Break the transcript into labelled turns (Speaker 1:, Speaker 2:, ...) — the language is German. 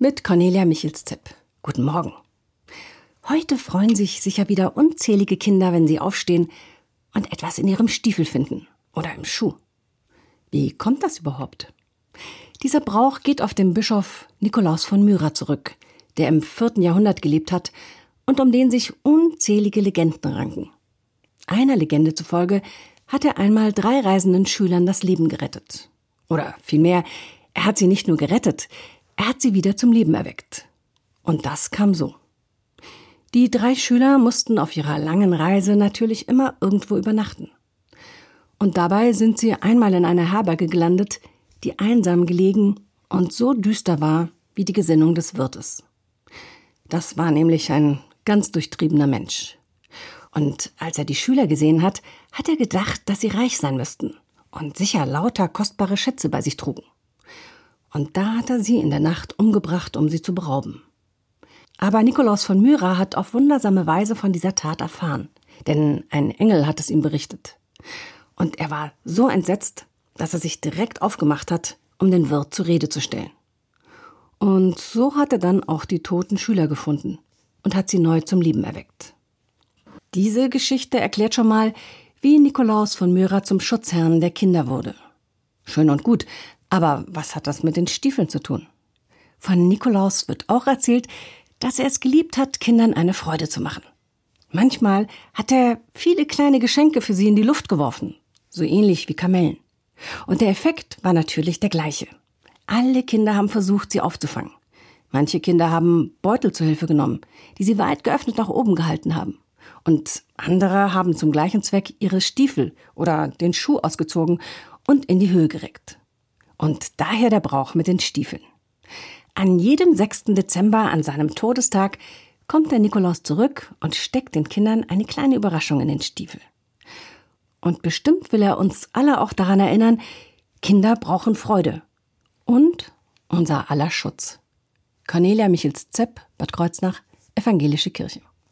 Speaker 1: mit Cornelia Michels-Zepp. Guten Morgen. Heute freuen sich sicher wieder unzählige Kinder, wenn sie aufstehen und etwas in ihrem Stiefel finden oder im Schuh. Wie kommt das überhaupt? Dieser Brauch geht auf den Bischof Nikolaus von Myra zurück, der im vierten Jahrhundert gelebt hat und um den sich unzählige Legenden ranken. Einer Legende zufolge hat er einmal drei reisenden Schülern das Leben gerettet. Oder vielmehr, er hat sie nicht nur gerettet, er hat sie wieder zum Leben erweckt. Und das kam so. Die drei Schüler mussten auf ihrer langen Reise natürlich immer irgendwo übernachten. Und dabei sind sie einmal in einer Herberge gelandet, die einsam gelegen und so düster war wie die Gesinnung des Wirtes. Das war nämlich ein ganz durchtriebener Mensch. Und als er die Schüler gesehen hat, hat er gedacht, dass sie reich sein müssten und sicher lauter kostbare Schätze bei sich trugen und da hat er sie in der Nacht umgebracht, um sie zu berauben. Aber Nikolaus von Myra hat auf wundersame Weise von dieser Tat erfahren, denn ein Engel hat es ihm berichtet. Und er war so entsetzt, dass er sich direkt aufgemacht hat, um den Wirt zur Rede zu stellen. Und so hat er dann auch die toten Schüler gefunden und hat sie neu zum Leben erweckt. Diese Geschichte erklärt schon mal, wie Nikolaus von Myra zum Schutzherrn der Kinder wurde. Schön und gut, aber was hat das mit den Stiefeln zu tun? Von Nikolaus wird auch erzählt, dass er es geliebt hat, Kindern eine Freude zu machen. Manchmal hat er viele kleine Geschenke für sie in die Luft geworfen, so ähnlich wie Kamellen. Und der Effekt war natürlich der gleiche. Alle Kinder haben versucht, sie aufzufangen. Manche Kinder haben Beutel zur Hilfe genommen, die sie weit geöffnet nach oben gehalten haben. Und andere haben zum gleichen Zweck ihre Stiefel oder den Schuh ausgezogen und in die Höhe gereckt. Und daher der Brauch mit den Stiefeln. An jedem 6. Dezember, an seinem Todestag, kommt der Nikolaus zurück und steckt den Kindern eine kleine Überraschung in den Stiefel. Und bestimmt will er uns alle auch daran erinnern, Kinder brauchen Freude. Und unser aller Schutz. Cornelia Michels-Zepp, Bad Kreuznach, Evangelische Kirche.